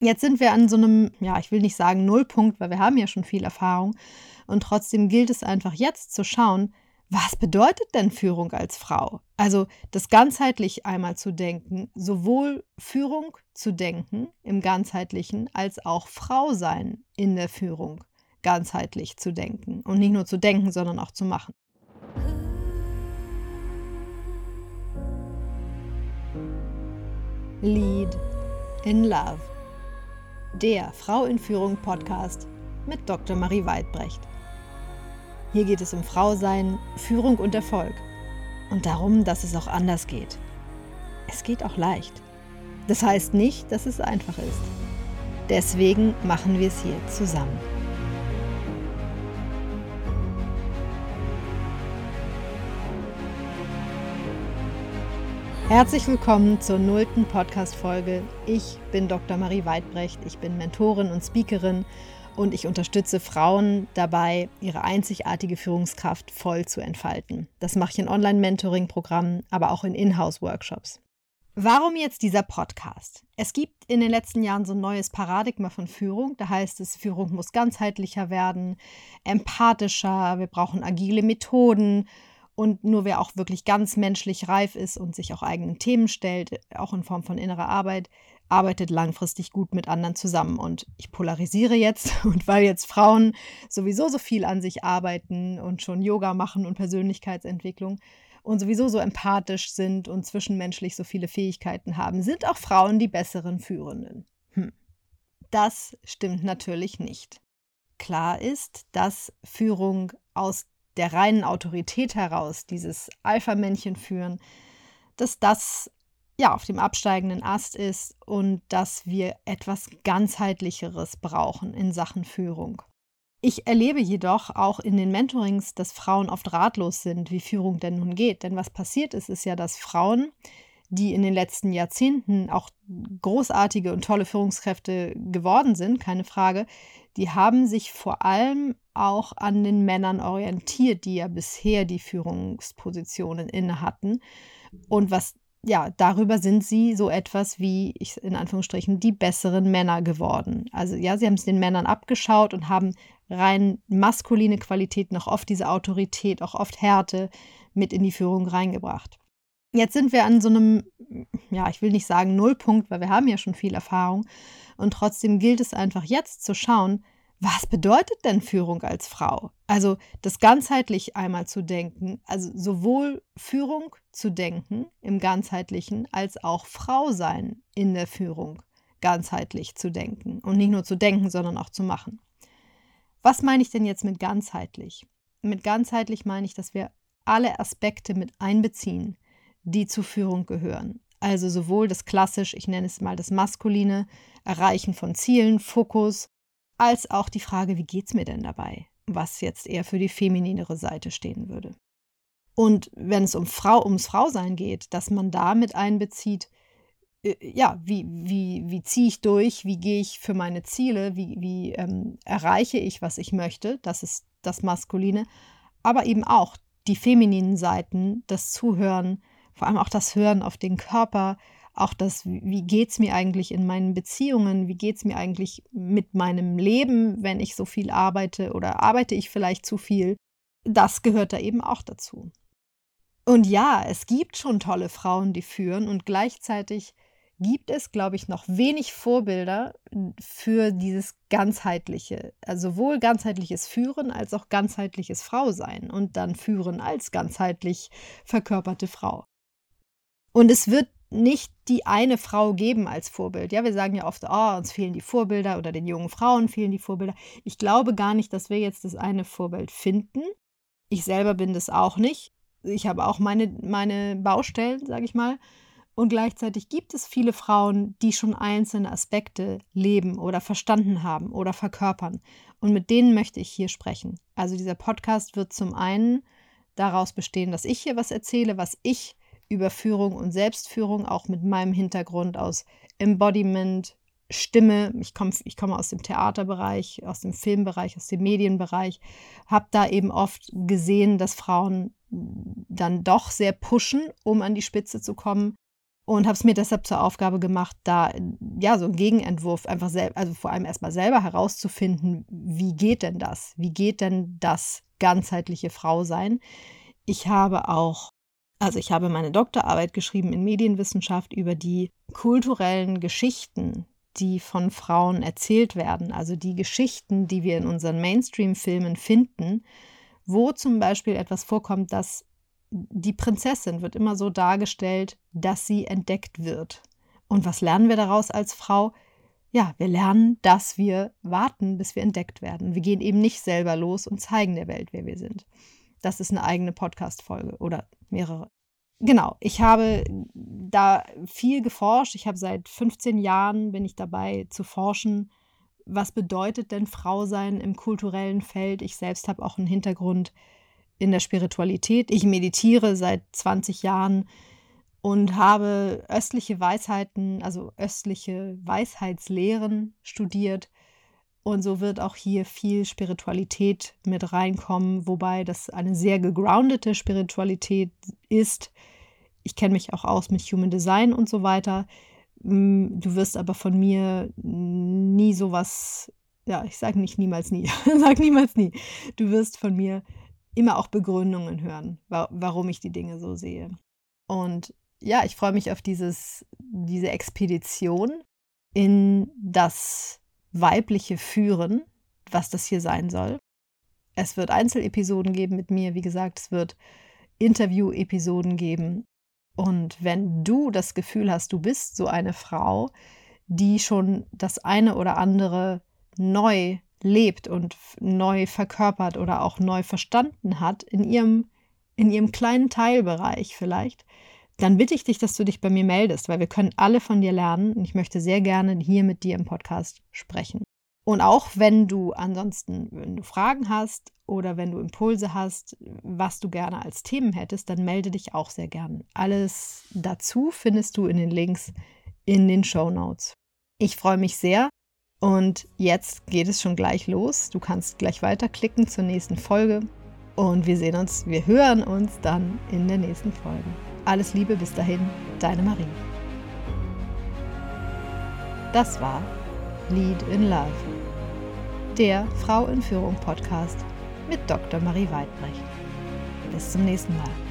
Jetzt sind wir an so einem, ja, ich will nicht sagen Nullpunkt, weil wir haben ja schon viel Erfahrung. Und trotzdem gilt es einfach jetzt zu schauen, was bedeutet denn Führung als Frau? Also das ganzheitlich einmal zu denken, sowohl Führung zu denken im ganzheitlichen als auch Frau sein in der Führung ganzheitlich zu denken und nicht nur zu denken, sondern auch zu machen. Lead in Love. Der Frau in Führung Podcast mit Dr. Marie Weidbrecht. Hier geht es um Frausein, Führung und Erfolg und darum, dass es auch anders geht. Es geht auch leicht. Das heißt nicht, dass es einfach ist. Deswegen machen wir es hier zusammen. Herzlich willkommen zur nullten Podcast-Folge. Ich bin Dr. Marie Weidbrecht. Ich bin Mentorin und Speakerin und ich unterstütze Frauen dabei, ihre einzigartige Führungskraft voll zu entfalten. Das mache ich in Online-Mentoring-Programmen, aber auch in Inhouse-Workshops. Warum jetzt dieser Podcast? Es gibt in den letzten Jahren so ein neues Paradigma von Führung. Da heißt es, Führung muss ganzheitlicher werden, empathischer, wir brauchen agile Methoden und nur wer auch wirklich ganz menschlich reif ist und sich auch eigenen Themen stellt, auch in Form von innerer Arbeit, arbeitet langfristig gut mit anderen zusammen. Und ich polarisiere jetzt und weil jetzt Frauen sowieso so viel an sich arbeiten und schon Yoga machen und Persönlichkeitsentwicklung und sowieso so empathisch sind und zwischenmenschlich so viele Fähigkeiten haben, sind auch Frauen die besseren Führenden. Hm. Das stimmt natürlich nicht. Klar ist, dass Führung aus der reinen Autorität heraus, dieses Alpha-Männchen führen, dass das ja auf dem absteigenden Ast ist und dass wir etwas ganzheitlicheres brauchen in Sachen Führung. Ich erlebe jedoch auch in den Mentorings, dass Frauen oft ratlos sind, wie Führung denn nun geht. Denn was passiert ist, ist ja, dass Frauen, die in den letzten Jahrzehnten auch großartige und tolle Führungskräfte geworden sind, keine Frage, die haben sich vor allem auch an den Männern orientiert, die ja bisher die Führungspositionen inne hatten. Und was ja, darüber sind sie so etwas wie, ich, in Anführungsstrichen, die besseren Männer geworden. Also ja, sie haben es den Männern abgeschaut und haben rein maskuline Qualitäten, auch oft diese Autorität, auch oft Härte mit in die Führung reingebracht. Jetzt sind wir an so einem, ja, ich will nicht sagen Nullpunkt, weil wir haben ja schon viel Erfahrung. Und trotzdem gilt es einfach jetzt zu schauen, was bedeutet denn Führung als Frau? Also das ganzheitlich einmal zu denken, also sowohl Führung zu denken im ganzheitlichen als auch Frau sein in der Führung ganzheitlich zu denken und nicht nur zu denken, sondern auch zu machen. Was meine ich denn jetzt mit ganzheitlich? Mit ganzheitlich meine ich, dass wir alle Aspekte mit einbeziehen, die zur Führung gehören. Also sowohl das klassisch, ich nenne es mal das maskuline Erreichen von Zielen, Fokus, als auch die Frage, wie geht es mir denn dabei? Was jetzt eher für die femininere Seite stehen würde. Und wenn es um Frau, ums Frausein geht, dass man da mit einbezieht, äh, ja, wie, wie, wie ziehe ich durch, wie gehe ich für meine Ziele, wie, wie ähm, erreiche ich, was ich möchte, das ist das Maskuline, aber eben auch die femininen Seiten, das Zuhören, vor allem auch das Hören auf den Körper, auch das, wie geht es mir eigentlich in meinen Beziehungen, wie geht es mir eigentlich mit meinem Leben, wenn ich so viel arbeite oder arbeite ich vielleicht zu viel, das gehört da eben auch dazu. Und ja, es gibt schon tolle Frauen, die führen und gleichzeitig gibt es, glaube ich, noch wenig Vorbilder für dieses ganzheitliche, also sowohl ganzheitliches Führen als auch ganzheitliches Frausein und dann Führen als ganzheitlich verkörperte Frau. Und es wird nicht die eine Frau geben als Vorbild. Ja, wir sagen ja oft, oh, uns fehlen die Vorbilder oder den jungen Frauen fehlen die Vorbilder. Ich glaube gar nicht, dass wir jetzt das eine Vorbild finden. Ich selber bin das auch nicht. Ich habe auch meine, meine Baustellen, sage ich mal. Und gleichzeitig gibt es viele Frauen, die schon einzelne Aspekte leben oder verstanden haben oder verkörpern. Und mit denen möchte ich hier sprechen. Also dieser Podcast wird zum einen daraus bestehen, dass ich hier was erzähle, was ich über Führung und Selbstführung, auch mit meinem Hintergrund aus Embodiment, Stimme. Ich komme ich komm aus dem Theaterbereich, aus dem Filmbereich, aus dem Medienbereich, habe da eben oft gesehen, dass Frauen dann doch sehr pushen, um an die Spitze zu kommen und habe es mir deshalb zur Aufgabe gemacht, da ja so einen Gegenentwurf einfach selbst, also vor allem erstmal selber herauszufinden, wie geht denn das? Wie geht denn das ganzheitliche Frausein? Ich habe auch, also ich habe meine Doktorarbeit geschrieben in Medienwissenschaft über die kulturellen Geschichten, die von Frauen erzählt werden, also die Geschichten, die wir in unseren Mainstream-Filmen finden, wo zum Beispiel etwas vorkommt, dass die Prinzessin wird immer so dargestellt, dass sie entdeckt wird. Und was lernen wir daraus als Frau? Ja, wir lernen, dass wir warten, bis wir entdeckt werden. Wir gehen eben nicht selber los und zeigen der Welt, wer wir sind. Das ist eine eigene Podcast-Folge oder mehrere. Genau, ich habe da viel geforscht. Ich habe seit 15 Jahren bin ich dabei zu forschen, was bedeutet denn Frau sein im kulturellen Feld. Ich selbst habe auch einen Hintergrund in der Spiritualität. Ich meditiere seit 20 Jahren und habe östliche Weisheiten, also östliche Weisheitslehren studiert. Und so wird auch hier viel Spiritualität mit reinkommen, wobei das eine sehr gegroundete Spiritualität ist. Ich kenne mich auch aus mit Human Design und so weiter. Mm, du wirst aber von mir nie sowas, ja, ich sage nicht niemals nie, sag niemals nie. Du wirst von mir immer auch Begründungen hören, warum ich die Dinge so sehe. Und ja, ich freue mich auf dieses, diese Expedition in das weibliche Führen, was das hier sein soll. Es wird Einzelepisoden geben mit mir, wie gesagt, es wird Interview-Episoden geben. Und wenn du das Gefühl hast, du bist so eine Frau, die schon das eine oder andere neu lebt und neu verkörpert oder auch neu verstanden hat, in ihrem, in ihrem kleinen Teilbereich vielleicht, dann bitte ich dich, dass du dich bei mir meldest, weil wir können alle von dir lernen und ich möchte sehr gerne hier mit dir im Podcast sprechen. Und auch wenn du ansonsten, wenn du Fragen hast oder wenn du Impulse hast, was du gerne als Themen hättest, dann melde dich auch sehr gern. Alles dazu findest du in den Links in den Show Notes. Ich freue mich sehr, und jetzt geht es schon gleich los. Du kannst gleich weiterklicken zur nächsten Folge. Und wir sehen uns, wir hören uns dann in der nächsten Folge. Alles Liebe bis dahin, deine Marie. Das war Lead in Love, der Frau in Führung Podcast mit Dr. Marie Weidbrecht. Bis zum nächsten Mal.